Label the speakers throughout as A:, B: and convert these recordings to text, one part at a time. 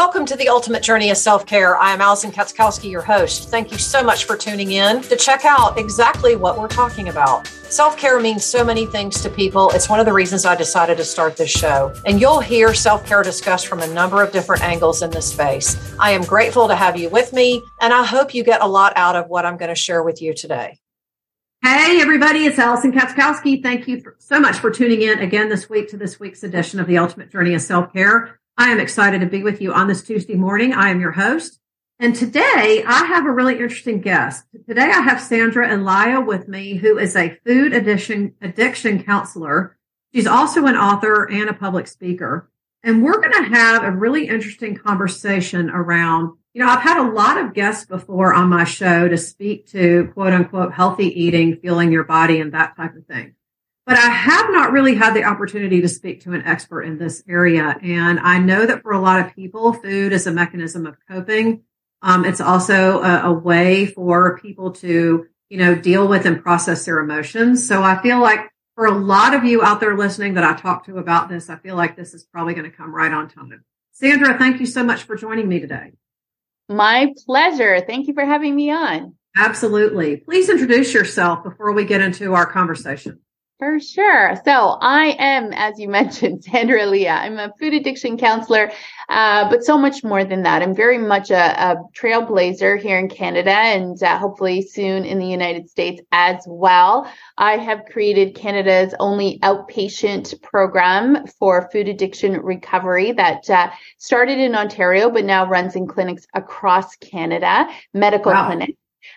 A: Welcome to the Ultimate Journey of Self Care. I am Alison Katzkowski, your host. Thank you so much for tuning in to check out exactly what we're talking about. Self care means so many things to people. It's one of the reasons I decided to start this show. And you'll hear self care discussed from a number of different angles in this space. I am grateful to have you with me, and I hope you get a lot out of what I'm going to share with you today.
B: Hey, everybody, it's Alison Katzkowski. Thank you for, so much for tuning in again this week to this week's edition of the Ultimate Journey of Self Care. I am excited to be with you on this Tuesday morning. I am your host. And today I have a really interesting guest. Today I have Sandra Elia with me, who is a food addiction, addiction counselor. She's also an author and a public speaker. And we're going to have a really interesting conversation around, you know, I've had a lot of guests before on my show to speak to quote unquote healthy eating, feeling your body and that type of thing but I have not really had the opportunity to speak to an expert in this area. And I know that for a lot of people, food is a mechanism of coping. Um, it's also a, a, way for people to, you know, deal with and process their emotions. So I feel like for a lot of you out there listening that I talked to about this, I feel like this is probably going to come right on time. Sandra, thank you so much for joining me today.
C: My pleasure. Thank you for having me on.
B: Absolutely. Please introduce yourself before we get into our conversation.
C: For sure. So I am, as you mentioned, Sandra Elia. I'm a food addiction counselor, uh, but so much more than that. I'm very much a, a trailblazer here in Canada and uh, hopefully soon in the United States as well. I have created Canada's only outpatient program for food addiction recovery that uh, started in Ontario, but now runs in clinics across Canada, medical wow. clinics.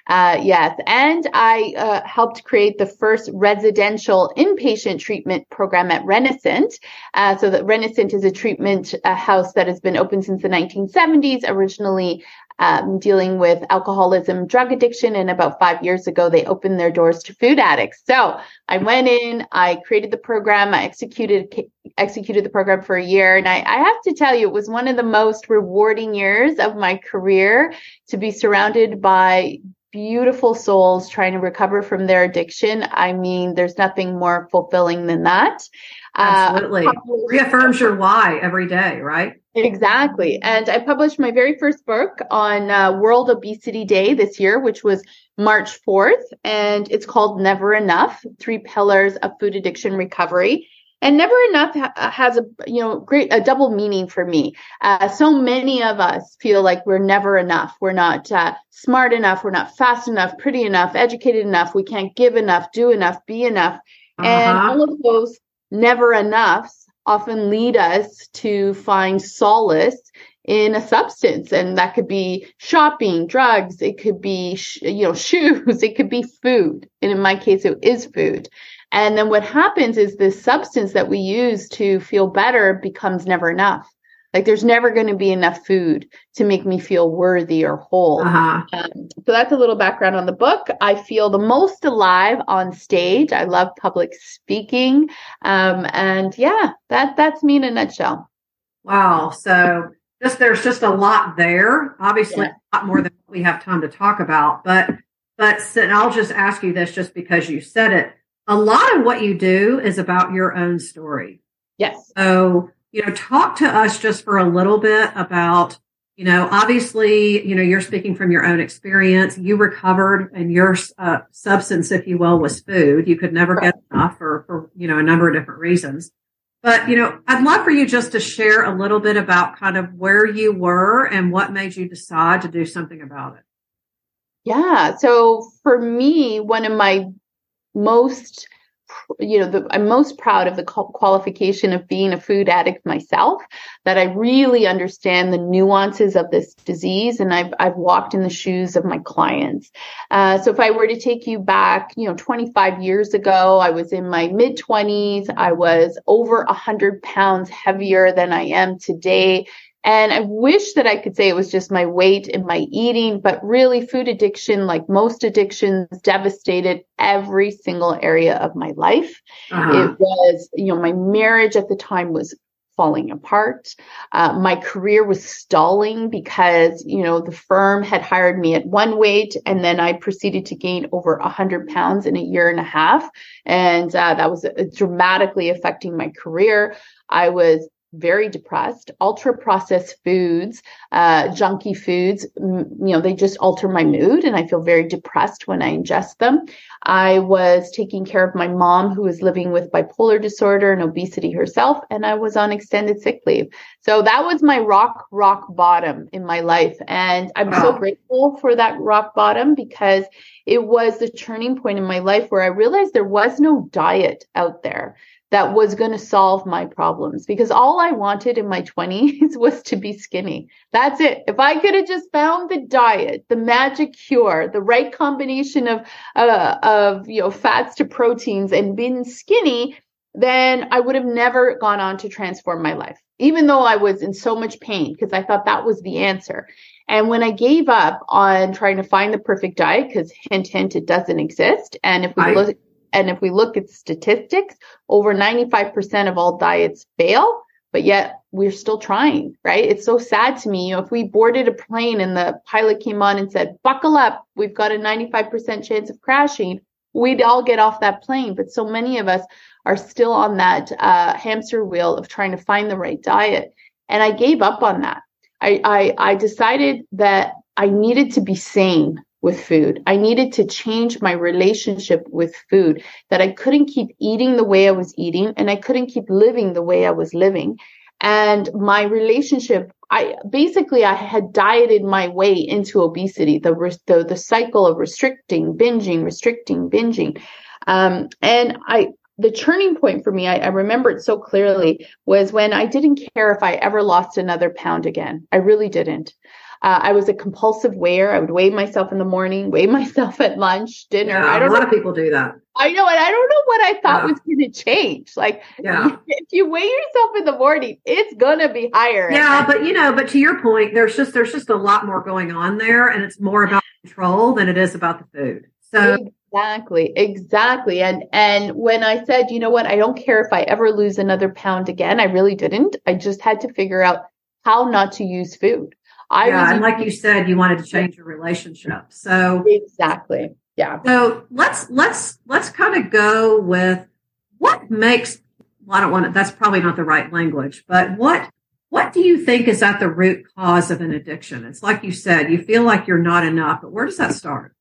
C: Uh, yes. And I uh, helped create the first residential inpatient treatment program at Renascent. Uh, so that Renascent is a treatment uh, house that has been open since the 1970s, originally um, dealing with alcoholism, drug addiction. And about five years ago, they opened their doors to food addicts. So I went in, I created the program, I executed executed the program for a year. And I, I have to tell you, it was one of the most rewarding years of my career to be surrounded by beautiful souls trying to recover from their addiction. I mean, there's nothing more fulfilling than that.
B: Uh, Absolutely. Uh, Reaffirms your why every day, right?
C: Exactly. And I published my very first book on uh, World Obesity Day this year, which was March 4th. And it's called Never Enough Three Pillars of Food Addiction Recovery and never enough ha- uh, has a you know great a double meaning for me. Uh, so many of us feel like we're never enough. We're not uh, smart enough. We're not fast enough pretty enough educated enough. We can't give enough do enough be enough. Uh-huh. and all of those never enoughs often lead us to find solace in a substance. And that could be shopping drugs. It could be sh- you know shoes. It could be food. And in my case it is food and then what happens is this substance that we use to feel better becomes never enough. Like there's never going to be enough food to make me feel worthy or whole. Uh-huh. Um, so that's a little background on the book. I feel the most alive on stage. I love public speaking. Um, and yeah, that that's me in a nutshell.
B: Wow. So just there's just a lot there. Obviously, yeah. a lot more than we have time to talk about. But but I'll just ask you this just because you said it a lot of what you do is about your own story.
C: Yes.
B: So, you know, talk to us just for a little bit about, you know, obviously, you know, you're speaking from your own experience. You recovered and your uh, substance, if you will, was food. You could never get enough for, for, you know, a number of different reasons. But, you know, I'd love for you just to share a little bit about kind of where you were and what made you decide to do something about it.
C: Yeah. So for me, one of my most you know the, i'm most proud of the qualification of being a food addict myself that i really understand the nuances of this disease and i've, I've walked in the shoes of my clients. Uh, so if i were to take you back you know 25 years ago i was in my mid 20s i was over 100 pounds heavier than i am today and I wish that I could say it was just my weight and my eating, but really food addiction, like most addictions, devastated every single area of my life. Uh-huh. It was, you know, my marriage at the time was falling apart. Uh, my career was stalling because, you know, the firm had hired me at one weight and then I proceeded to gain over 100 pounds in a year and a half. And uh, that was uh, dramatically affecting my career. I was very depressed. Ultra processed foods, uh, junky foods, you know, they just alter my mood and I feel very depressed when I ingest them. I was taking care of my mom who was living with bipolar disorder and obesity herself, and I was on extended sick leave. So that was my rock, rock bottom in my life. And I'm wow. so grateful for that rock bottom because it was the turning point in my life where I realized there was no diet out there that was going to solve my problems because all I wanted in my 20s was to be skinny. That's it. If I could have just found the diet, the magic cure, the right combination of uh, of you know fats to proteins and been skinny, then I would have never gone on to transform my life. Even though I was in so much pain because I thought that was the answer. And when I gave up on trying to find the perfect diet, because hint, hint, it doesn't exist. And if we I, look, and if we look at statistics, over 95% of all diets fail, but yet we're still trying, right? It's so sad to me. You know, if we boarded a plane and the pilot came on and said, buckle up, we've got a 95% chance of crashing, we'd all get off that plane. But so many of us are still on that uh, hamster wheel of trying to find the right diet. And I gave up on that. I, I, I decided that I needed to be sane with food. I needed to change my relationship with food, that I couldn't keep eating the way I was eating and I couldn't keep living the way I was living. And my relationship, I basically I had dieted my way into obesity, the the, the cycle of restricting, binging, restricting, binging. Um, and I the turning point for me, I, I, remember it so clearly, was when I didn't care if I ever lost another pound again. I really didn't. Uh, I was a compulsive weigher. I would weigh myself in the morning, weigh myself at lunch, dinner.
B: Yeah,
C: I
B: don't a lot know. of people do that.
C: I know, and I don't know what I thought yeah. was going to change. Like, yeah. if you weigh yourself in the morning, it's going to be higher.
B: Yeah, but you know, but to your point, there's just there's just a lot more going on there, and it's more about control than it is about the food. So
C: Exactly, exactly. And and when I said, you know what, I don't care if I ever lose another pound again, I really didn't. I just had to figure out how not to use food. I
B: yeah, and like you said, you wanted to change your relationship. So
C: exactly. Yeah.
B: So let's let's let's kind of go with what makes well, I don't want to that's probably not the right language, but what what do you think is at the root cause of an addiction? It's like you said, you feel like you're not enough, but where does that start?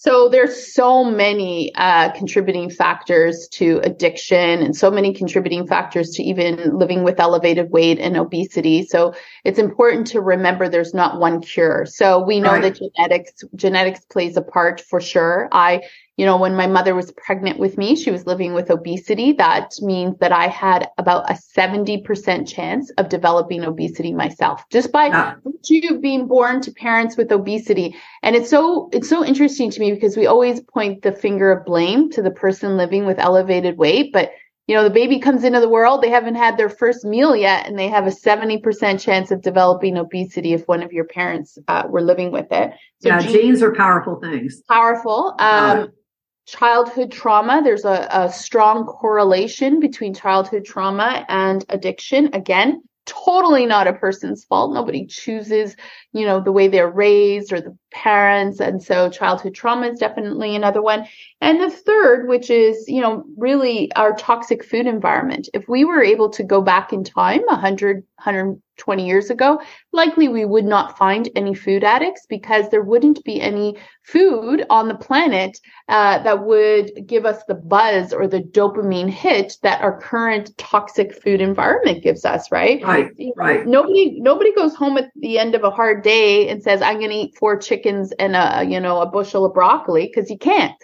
C: So there's so many uh, contributing factors to addiction and so many contributing factors to even living with elevated weight and obesity. So it's important to remember there's not one cure. So we know right. that genetics genetics plays a part for sure. I you know, when my mother was pregnant with me, she was living with obesity. That means that I had about a 70% chance of developing obesity myself just by yeah. you being born to parents with obesity. And it's so, it's so interesting to me because we always point the finger of blame to the person living with elevated weight, but you know, the baby comes into the world, they haven't had their first meal yet, and they have a 70% chance of developing obesity if one of your parents uh, were living with it.
B: So yeah, genes, genes are powerful things.
C: Powerful. Um, childhood trauma. There's a, a, strong correlation between childhood trauma and addiction. Again, totally not a person's fault. Nobody chooses, you know, the way they're raised or the parents. And so childhood trauma is definitely another one. And the third, which is, you know, really our toxic food environment. If we were able to go back in time 100, 120 years ago, likely we would not find any food addicts because there wouldn't be any food on the planet uh, that would give us the buzz or the dopamine hit that our current toxic food environment gives us, right?
B: Right, right.
C: Nobody, nobody goes home at the end of a hard day and says, I'm going to eat four chickens and a, you know, a bushel of broccoli because you can't.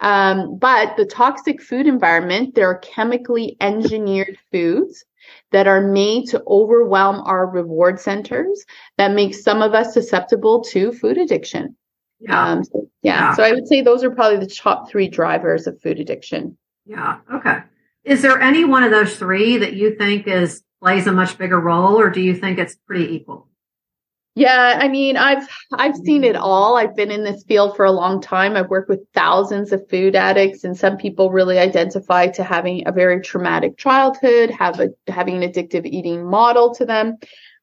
C: Um, but the toxic food environment, there are chemically engineered foods that are made to overwhelm our reward centers that make some of us susceptible to food addiction. Yeah. Um, so, yeah. yeah. So I would say those are probably the top three drivers of food addiction.
B: Yeah. Okay. Is there any one of those three that you think is plays a much bigger role, or do you think it's pretty equal?
C: Yeah, I mean, I've I've seen it all. I've been in this field for a long time. I've worked with thousands of food addicts, and some people really identify to having a very traumatic childhood, have a having an addictive eating model to them.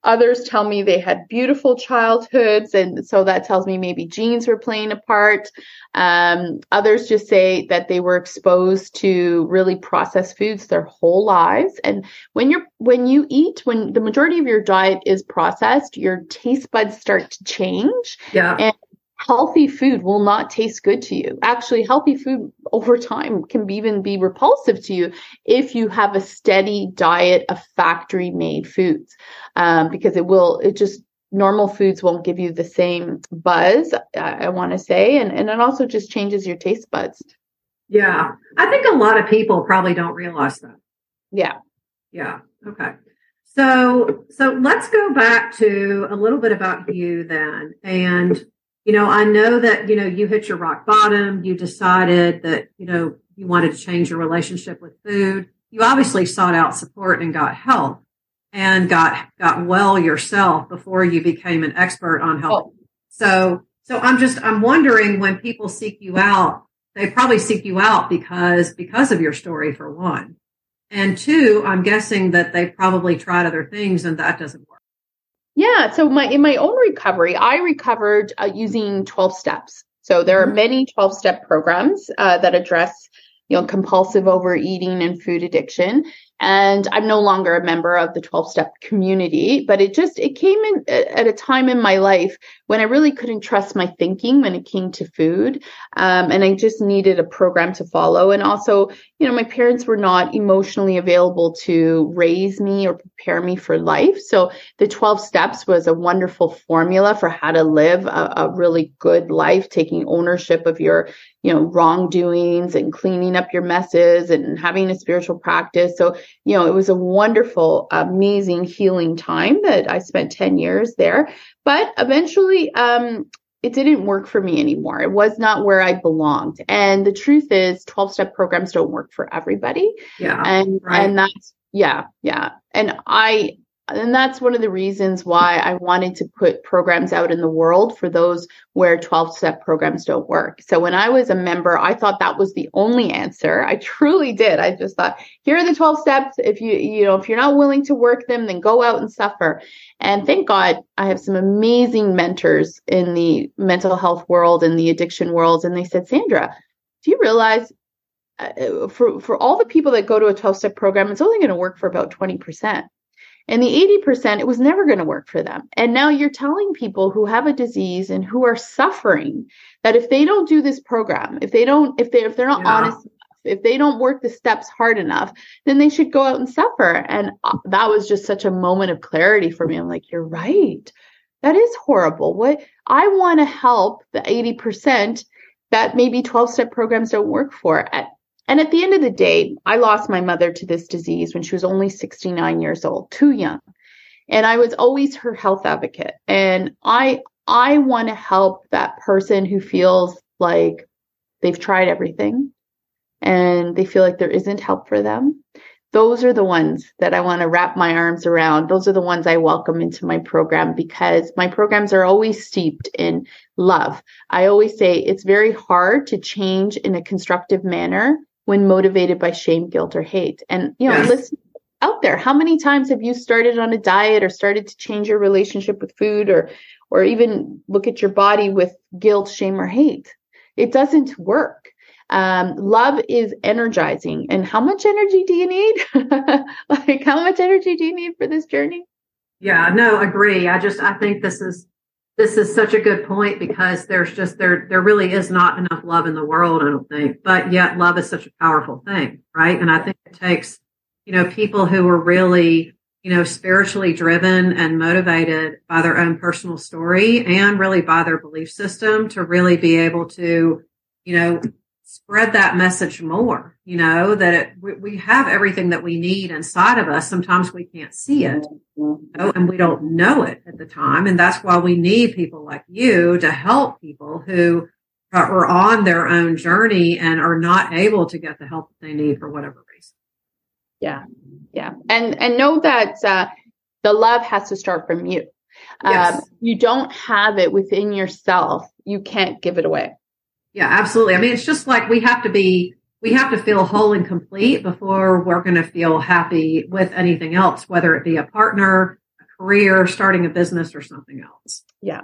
C: Others tell me they had beautiful childhoods, and so that tells me maybe genes were playing a part. Um, others just say that they were exposed to really processed foods their whole lives. And when you're when you eat, when the majority of your diet is processed, your taste buds start to change.
B: Yeah.
C: And healthy food will not taste good to you. Actually, healthy food over time can even be repulsive to you if you have a steady diet of factory made foods, um, because it will, it just, normal foods won't give you the same buzz, I, I want to say. And, and it also just changes your taste buds.
B: Yeah. I think a lot of people probably don't realize that.
C: Yeah.
B: Yeah. Okay. So, so let's go back to a little bit about you then. And you know, I know that, you know, you hit your rock bottom. You decided that, you know, you wanted to change your relationship with food. You obviously sought out support and got help and got, got well yourself before you became an expert on health. Oh. So, so I'm just, I'm wondering when people seek you out, they probably seek you out because, because of your story for one. And two, I'm guessing that they probably tried other things and that doesn't work.
C: Yeah. So my in my own recovery, I recovered uh, using 12 steps. So there mm-hmm. are many 12 step programs uh, that address you know compulsive overeating and food addiction and i'm no longer a member of the 12 step community but it just it came in at a time in my life when i really couldn't trust my thinking when it came to food. Um, and i just needed a program to follow. And also you know my parents were not emotionally available to raise me or prepare me for life. So the 12 steps was a wonderful formula for how to live a, a really good life taking ownership of your you know wrongdoings and cleaning up your messes and having a spiritual practice so you know, it was a wonderful, amazing healing time that I spent 10 years there. But eventually, um, it didn't work for me anymore. It was not where I belonged. And the truth is 12 step programs don't work for everybody.
B: Yeah.
C: And, right. and that's, yeah, yeah. And I, and that's one of the reasons why I wanted to put programs out in the world for those where 12 step programs don't work. So when I was a member, I thought that was the only answer. I truly did. I just thought, here are the 12 steps. If you, you know, if you're not willing to work them, then go out and suffer. And thank God I have some amazing mentors in the mental health world and the addiction world. And they said, Sandra, do you realize uh, for, for all the people that go to a 12 step program, it's only going to work for about 20%. And the 80%, it was never going to work for them. And now you're telling people who have a disease and who are suffering that if they don't do this program, if they don't, if they if they're not yeah. honest if they don't work the steps hard enough, then they should go out and suffer. And uh, that was just such a moment of clarity for me. I'm like, you're right. That is horrible. What I want to help the 80% that maybe 12 step programs don't work for. And at the end of the day, I lost my mother to this disease when she was only 69 years old, too young. And I was always her health advocate. And I I want to help that person who feels like they've tried everything and they feel like there isn't help for them. Those are the ones that I want to wrap my arms around. Those are the ones I welcome into my program because my programs are always steeped in love. I always say it's very hard to change in a constructive manner when motivated by shame, guilt, or hate. And, you know, yes. listen out there. How many times have you started on a diet or started to change your relationship with food or, or even look at your body with guilt, shame, or hate? It doesn't work. Um, love is energizing. And how much energy do you need? like, how much energy do you need for this journey?
B: Yeah, no, agree. I just, I think this is this is such a good point because there's just there there really is not enough love in the world i don't think. But yet love is such a powerful thing right? And i think it takes you know people who are really you know spiritually driven and motivated by their own personal story and really by their belief system to really be able to you know spread that message more, you know, that it, we, we, have everything that we need inside of us. Sometimes we can't see it you know, and we don't know it at the time. And that's why we need people like you to help people who are on their own journey and are not able to get the help that they need for whatever reason.
C: Yeah. Yeah. And, and know that, uh, the love has to start from you.
B: Yes. Um,
C: you don't have it within yourself. You can't give it away.
B: Yeah, absolutely. I mean, it's just like we have to be, we have to feel whole and complete before we're going to feel happy with anything else, whether it be a partner, a career, starting a business, or something else.
C: Yeah.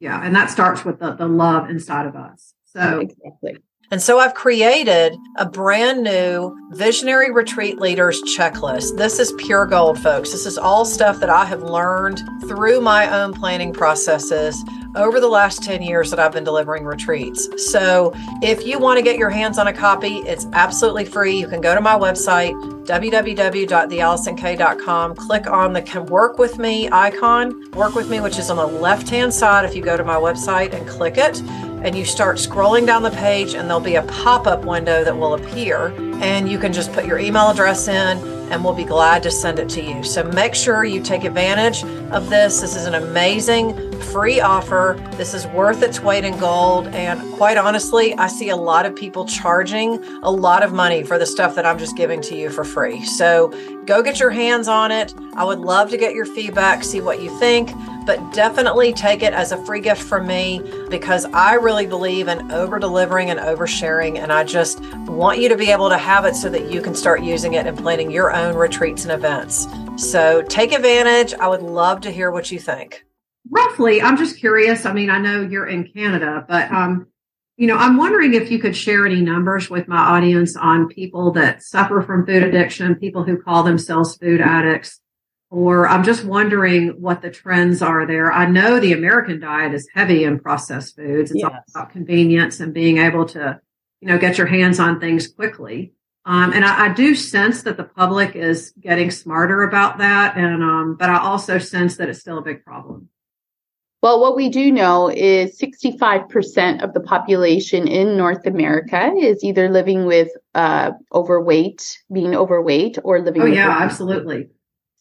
B: Yeah. And that starts with the, the love inside of us. So
C: exactly.
A: And so I've created a brand new Visionary Retreat Leaders checklist. This is pure gold, folks. This is all stuff that I have learned through my own planning processes over the last 10 years that I've been delivering retreats. So if you want to get your hands on a copy, it's absolutely free. You can go to my website, www.theallisonk.com, click on the work with me icon, work with me, which is on the left hand side if you go to my website and click it and you start scrolling down the page and there'll be a pop-up window that will appear and you can just put your email address in and we'll be glad to send it to you. So make sure you take advantage of this. This is an amazing free offer. This is worth its weight in gold. And quite honestly, I see a lot of people charging a lot of money for the stuff that I'm just giving to you for free. So go get your hands on it. I would love to get your feedback, see what you think, but definitely take it as a free gift from me because I really believe in over delivering and oversharing. And I just want you to be able to have it so that you can start using it and planning your own retreats and events. So take advantage. I would love to hear what you think.
B: Roughly, I'm just curious. I mean, I know you're in Canada, but um, you know, I'm wondering if you could share any numbers with my audience on people that suffer from food addiction, people who call themselves food addicts, or I'm just wondering what the trends are there. I know the American diet is heavy in processed foods. It's yes. all about convenience and being able to, you know, get your hands on things quickly. Um, and I, I, do sense that the public is getting smarter about that. And, um, but I also sense that it's still a big problem.
C: Well, what we do know is 65% of the population in North America is either living with uh, overweight, being overweight, or living.
B: Oh, yeah, absolutely.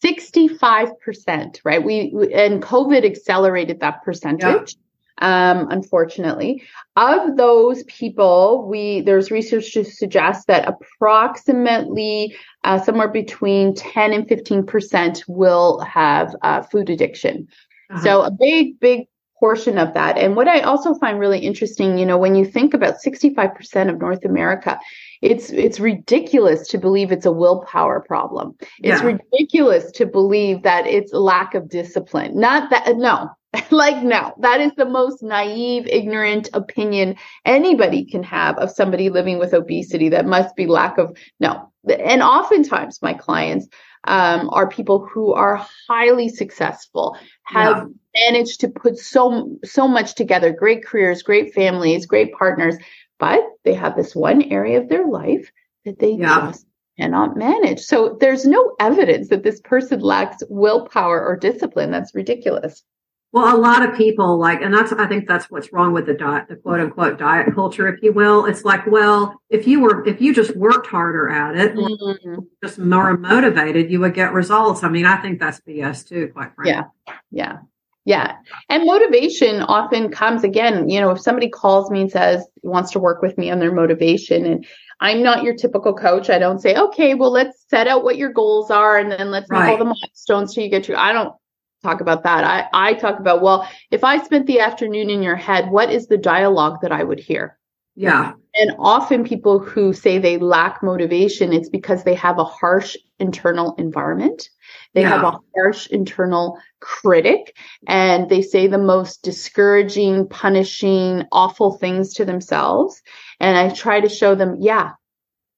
C: 65%, right? We, and COVID accelerated that percentage. Um, unfortunately, of those people, we there's research to suggest that approximately uh, somewhere between 10 and 15 percent will have uh, food addiction. Uh-huh. So a big, big portion of that. And what I also find really interesting, you know, when you think about 65% of North America, it's it's ridiculous to believe it's a willpower problem. It's yeah. ridiculous to believe that it's lack of discipline. Not that no. like no, that is the most naive, ignorant opinion anybody can have of somebody living with obesity. That must be lack of no. And oftentimes my clients um, are people who are highly successful, have yeah. managed to put so so much together, great careers, great families, great partners, but they have this one area of their life that they yeah. just cannot manage. So there's no evidence that this person lacks willpower or discipline. That's ridiculous.
B: Well, a lot of people like, and that's, I think that's what's wrong with the diet, the quote unquote diet culture, if you will. It's like, well, if you were, if you just worked harder at it, mm-hmm. just more motivated, you would get results. I mean, I think that's BS too, quite frankly.
C: Yeah. Yeah. Yeah. And motivation often comes again, you know, if somebody calls me and says, wants to work with me on their motivation and I'm not your typical coach. I don't say, okay, well, let's set out what your goals are and then let's right. make all the milestones till you get to, I don't, talk about that. I, I talk about, well, if I spent the afternoon in your head, what is the dialogue that I would hear?
B: Yeah.
C: And often people who say they lack motivation, it's because they have a harsh internal environment. They yeah. have a harsh internal critic and they say the most discouraging, punishing, awful things to themselves. And I try to show them, yeah,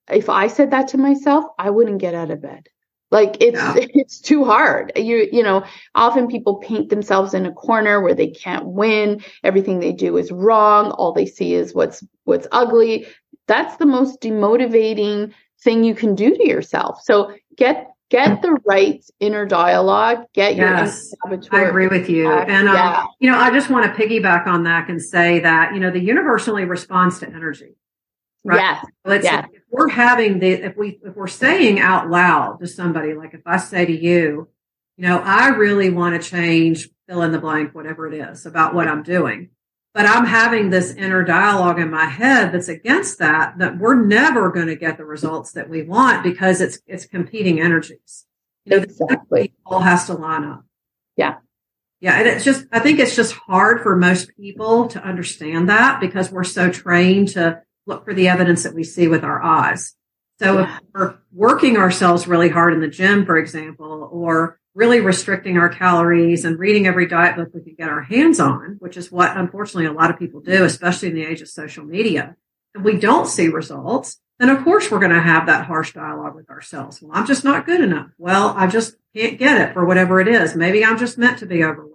C: if I said that to myself, I wouldn't get out of bed. Like it's yeah. it's too hard. You you know, often people paint themselves in a corner where they can't win. Everything they do is wrong. All they see is what's what's ugly. That's the most demotivating thing you can do to yourself. So get get the right inner dialogue. Get
B: yes, your I agree with you. And um, yeah. you know, I just want to piggyback on that and say that you know the universe only responds to energy.
C: Right? Yes.
B: Let's,
C: yes.
B: If we're having the, if we, if we're saying out loud to somebody, like if I say to you, you know, I really want to change, fill in the blank, whatever it is about what I'm doing. But I'm having this inner dialogue in my head that's against that, that we're never going to get the results that we want because it's, it's competing energies.
C: You know, exactly.
B: All has to line up.
C: Yeah.
B: Yeah. And it's just, I think it's just hard for most people to understand that because we're so trained to look for the evidence that we see with our eyes. So yeah. if we're working ourselves really hard in the gym, for example, or really restricting our calories and reading every diet book we can get our hands on, which is what unfortunately a lot of people do, especially in the age of social media, and we don't see results, then of course we're going to have that harsh dialogue with ourselves. Well, I'm just not good enough. Well, I just can't get it for whatever it is. Maybe I'm just meant to be overweight.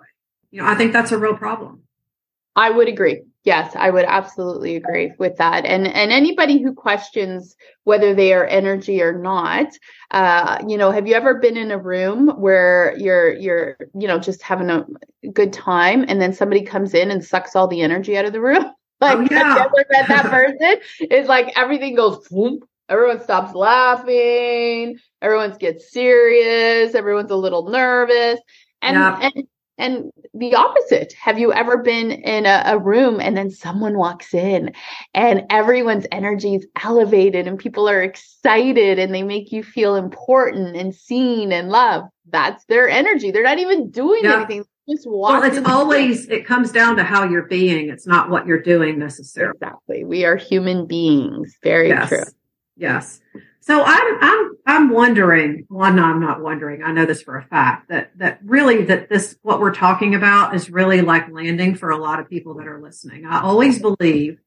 B: You know, I think that's a real problem.
C: I would agree. Yes, I would absolutely agree with that. And and anybody who questions whether they are energy or not, uh, you know, have you ever been in a room where you're you're you know just having a good time, and then somebody comes in and sucks all the energy out of the room? like, oh, yeah. have you ever met that person? it's like everything goes whoop. Everyone stops laughing. Everyone gets serious. Everyone's a little nervous. And, yeah. and and the opposite. Have you ever been in a, a, room and then someone walks in and everyone's energy is elevated and people are excited and they make you feel important and seen and loved? That's their energy. They're not even doing yeah. anything. Just
B: well, it's always, it comes down to how you're being. It's not what you're doing necessarily.
C: Exactly. We are human beings. Very
B: yes.
C: true.
B: Yes. So I'm I'm I'm wondering. Well, no, I'm not wondering. I know this for a fact that that really that this what we're talking about is really like landing for a lot of people that are listening. I always believe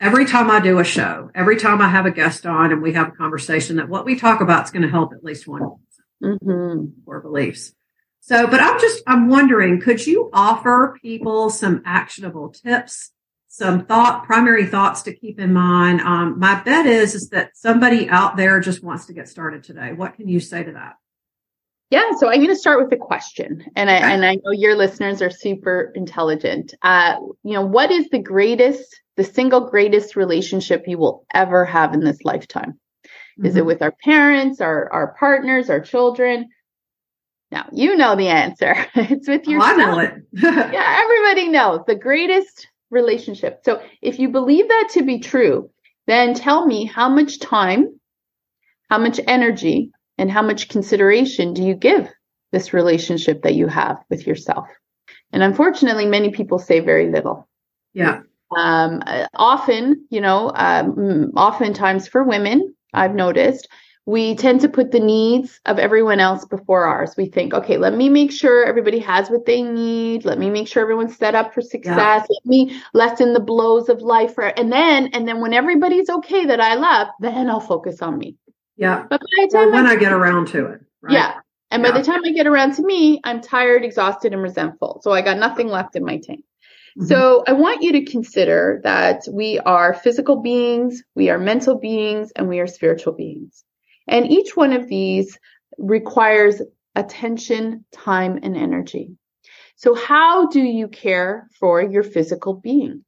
B: every time I do a show, every time I have a guest on and we have a conversation, that what we talk about is going to help at least one mm-hmm. or beliefs. So, but I'm just I'm wondering, could you offer people some actionable tips some thought, primary thoughts to keep in mind. Um, my bet is, is that somebody out there just wants to get started today. What can you say to that?
C: Yeah, so I'm going to start with a question, and. I and I know your listeners are super intelligent. Uh, you know, what is the greatest, the single greatest relationship you will ever have in this lifetime? Mm-hmm. Is it mm-hmm. with our parents, our our partners, our children? Now you know the answer. it's with your. Oh, I know it. yeah, everybody knows the greatest relationship. So if you believe that to be true, then tell me how much time, how much energy, and how much consideration do you give this relationship that you have with yourself? And unfortunately, many people say very little.
B: Yeah.
C: Um, often, you know, um, oftentimes for women, I've noticed we tend to put the needs of everyone else before ours. We think, okay, let me make sure everybody has what they need. Let me make sure everyone's set up for success. Yeah. Let me lessen the blows of life. For, and then, and then when everybody's okay that I love, then I'll focus on me.
B: Yeah. But by the time when I, I, get around to it.
C: Right? Yeah. And yeah. by the time I get around to me, I'm tired, exhausted, and resentful. So I got nothing left in my tank. Mm-hmm. So I want you to consider that we are physical beings, we are mental beings, and we are spiritual beings. And each one of these requires attention, time, and energy. So how do you care for your physical being?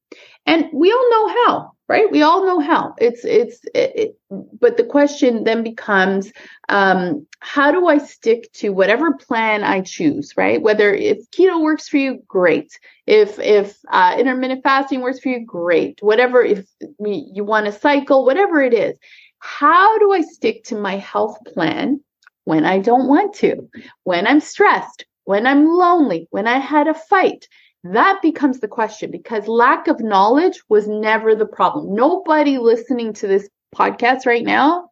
C: And we all know how, right? We all know how. It's it's it, it, but the question then becomes um, how do I stick to whatever plan I choose, right? Whether if keto works for you, great. If if uh, intermittent fasting works for you, great. Whatever if you want to cycle, whatever it is, how do I stick to my health plan when I don't want to, when I'm stressed, when I'm lonely, when I had a fight? That becomes the question because lack of knowledge was never the problem. Nobody listening to this podcast right now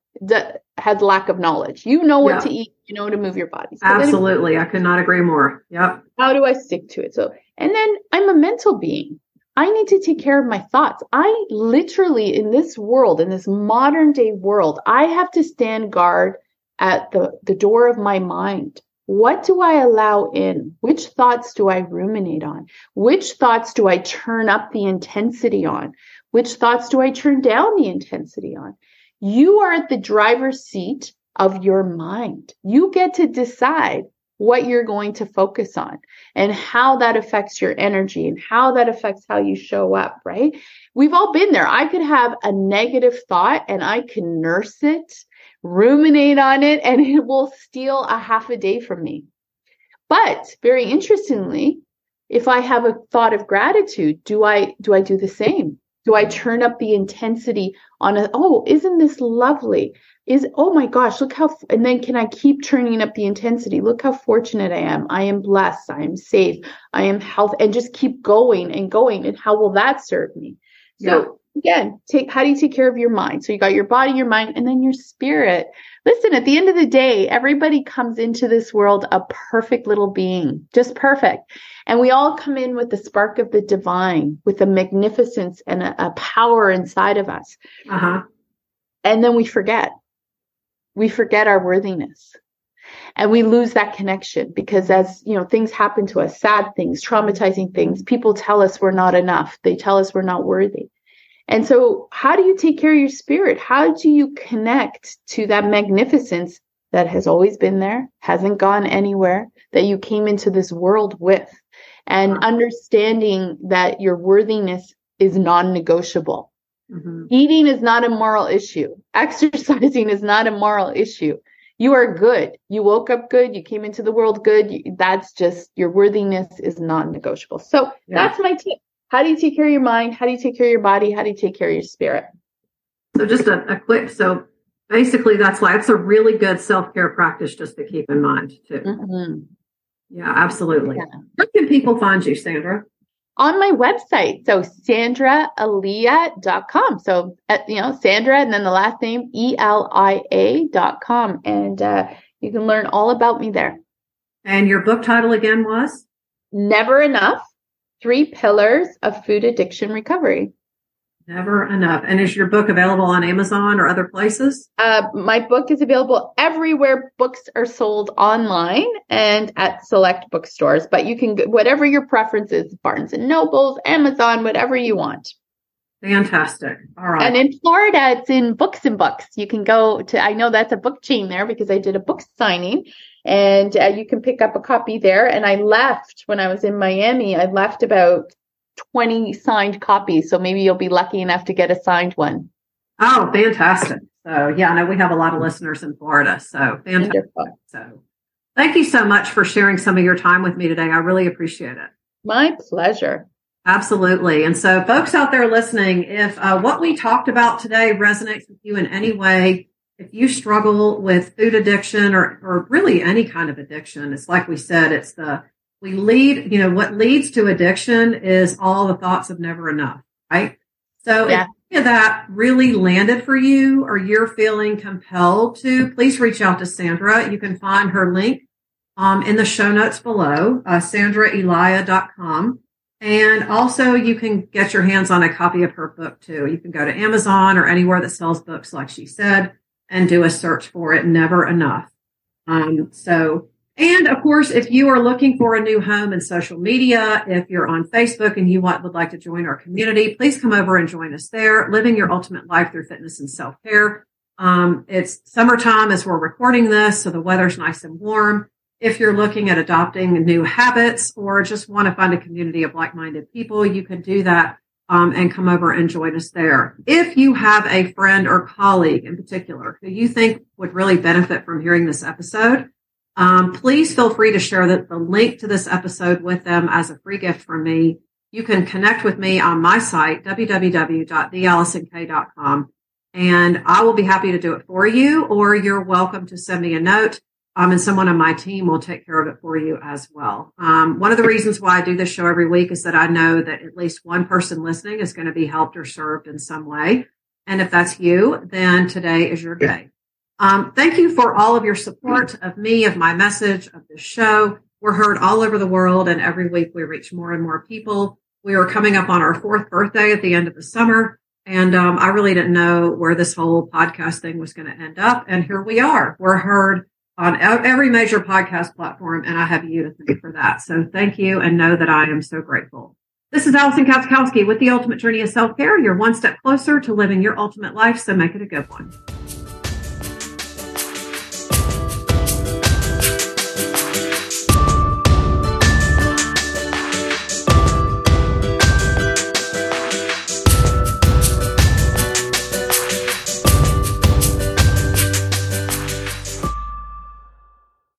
C: has lack of knowledge. You know what to eat, you know to move your body.
B: So Absolutely. I could not agree more. Yep.
C: How do I stick to it? So, and then I'm a mental being. I need to take care of my thoughts. I literally, in this world, in this modern day world, I have to stand guard at the, the door of my mind. What do I allow in? Which thoughts do I ruminate on? Which thoughts do I turn up the intensity on? Which thoughts do I turn down the intensity on? You are at the driver's seat of your mind. You get to decide what you're going to focus on and how that affects your energy and how that affects how you show up, right? We've all been there. I could have a negative thought and I can nurse it, ruminate on it, and it will steal a half a day from me. But very interestingly, if I have a thought of gratitude, do I do I do the same? Do I turn up the intensity on a, oh, isn't this lovely? is oh my gosh look how and then can i keep turning up the intensity? Look how fortunate i am. I am blessed. I am safe. I am healthy and just keep going and going and how will that serve me? So again, take how do you take care of your mind? So you got your body, your mind, and then your spirit. Listen, at the end of the day, everybody comes into this world a perfect little being, just perfect. And we all come in with the spark of the divine, with a magnificence and a, a power inside of us. Uh-huh. And then we forget. We forget our worthiness and we lose that connection because as you know things happen to us sad things traumatizing things people tell us we're not enough they tell us we're not worthy and so how do you take care of your spirit how do you connect to that magnificence that has always been there hasn't gone anywhere that you came into this world with and understanding that your worthiness is non-negotiable mm-hmm. eating is not a moral issue exercising is not a moral issue you are good. You woke up good. You came into the world good. That's just your worthiness is non negotiable. So yeah. that's my tip. How do you take care of your mind? How do you take care of your body? How do you take care of your spirit?
B: So just a, a quick, so basically that's why it's a really good self-care practice just to keep in mind too. Mm-hmm. Yeah, absolutely. Yeah. Where can people find you, Sandra?
C: on my website. So sandraelia.com. So, uh, you know, Sandra and then the last name, E-L-I-A.com. And uh, you can learn all about me there.
B: And your book title again was?
C: Never Enough, Three Pillars of Food Addiction Recovery.
B: Never enough. And is your book available on Amazon or other places?
C: Uh, my book is available everywhere books are sold online and at select bookstores. But you can, whatever your preference is, Barnes and Nobles, Amazon, whatever you want.
B: Fantastic. All right.
C: And in Florida, it's in Books and Books. You can go to, I know that's a book chain there because I did a book signing and uh, you can pick up a copy there. And I left when I was in Miami, I left about 20 signed copies. So maybe you'll be lucky enough to get a signed one.
B: Oh, fantastic. So yeah, I know we have a lot of listeners in Florida. So fantastic. Wonderful. So thank you so much for sharing some of your time with me today. I really appreciate it.
C: My pleasure.
B: Absolutely. And so folks out there listening, if uh, what we talked about today resonates with you in any way, if you struggle with food addiction or, or really any kind of addiction, it's like we said, it's the we lead, you know, what leads to addiction is all the thoughts of never enough, right? So yeah. if that really landed for you or you're feeling compelled to, please reach out to Sandra. You can find her link um, in the show notes below, uh, sandraelia.com. And also you can get your hands on a copy of her book too. You can go to Amazon or anywhere that sells books, like she said, and do a search for it. Never enough. Um, so and of course, if you are looking for a new home in social media, if you're on Facebook and you want, would like to join our community, please come over and join us there. Living your ultimate life through fitness and self care. Um, it's summertime as we're recording this, so the weather's nice and warm. If you're looking at adopting new habits or just want to find a community of like-minded people, you can do that um, and come over and join us there. If you have a friend or colleague in particular who you think would really benefit from hearing this episode, um, please feel free to share the, the link to this episode with them as a free gift from me. You can connect with me on my site, www.theallisonk.com, and I will be happy to do it for you, or you're welcome to send me a note. Um, and someone on my team will take care of it for you as well. Um, one of the reasons why I do this show every week is that I know that at least one person listening is going to be helped or served in some way. And if that's you, then today is your day. Um, thank you for all of your support of me, of my message, of the show. We're heard all over the world, and every week we reach more and more people. We are coming up on our fourth birthday at the end of the summer, and um, I really didn't know where this whole podcast thing was going to end up. And here we are. We're heard on every major podcast platform, and I have you to thank for that. So thank you, and know that I am so grateful. This is Alison Katzkowski with the Ultimate Journey of Self Care. You're one step closer to living your ultimate life, so make it a good one.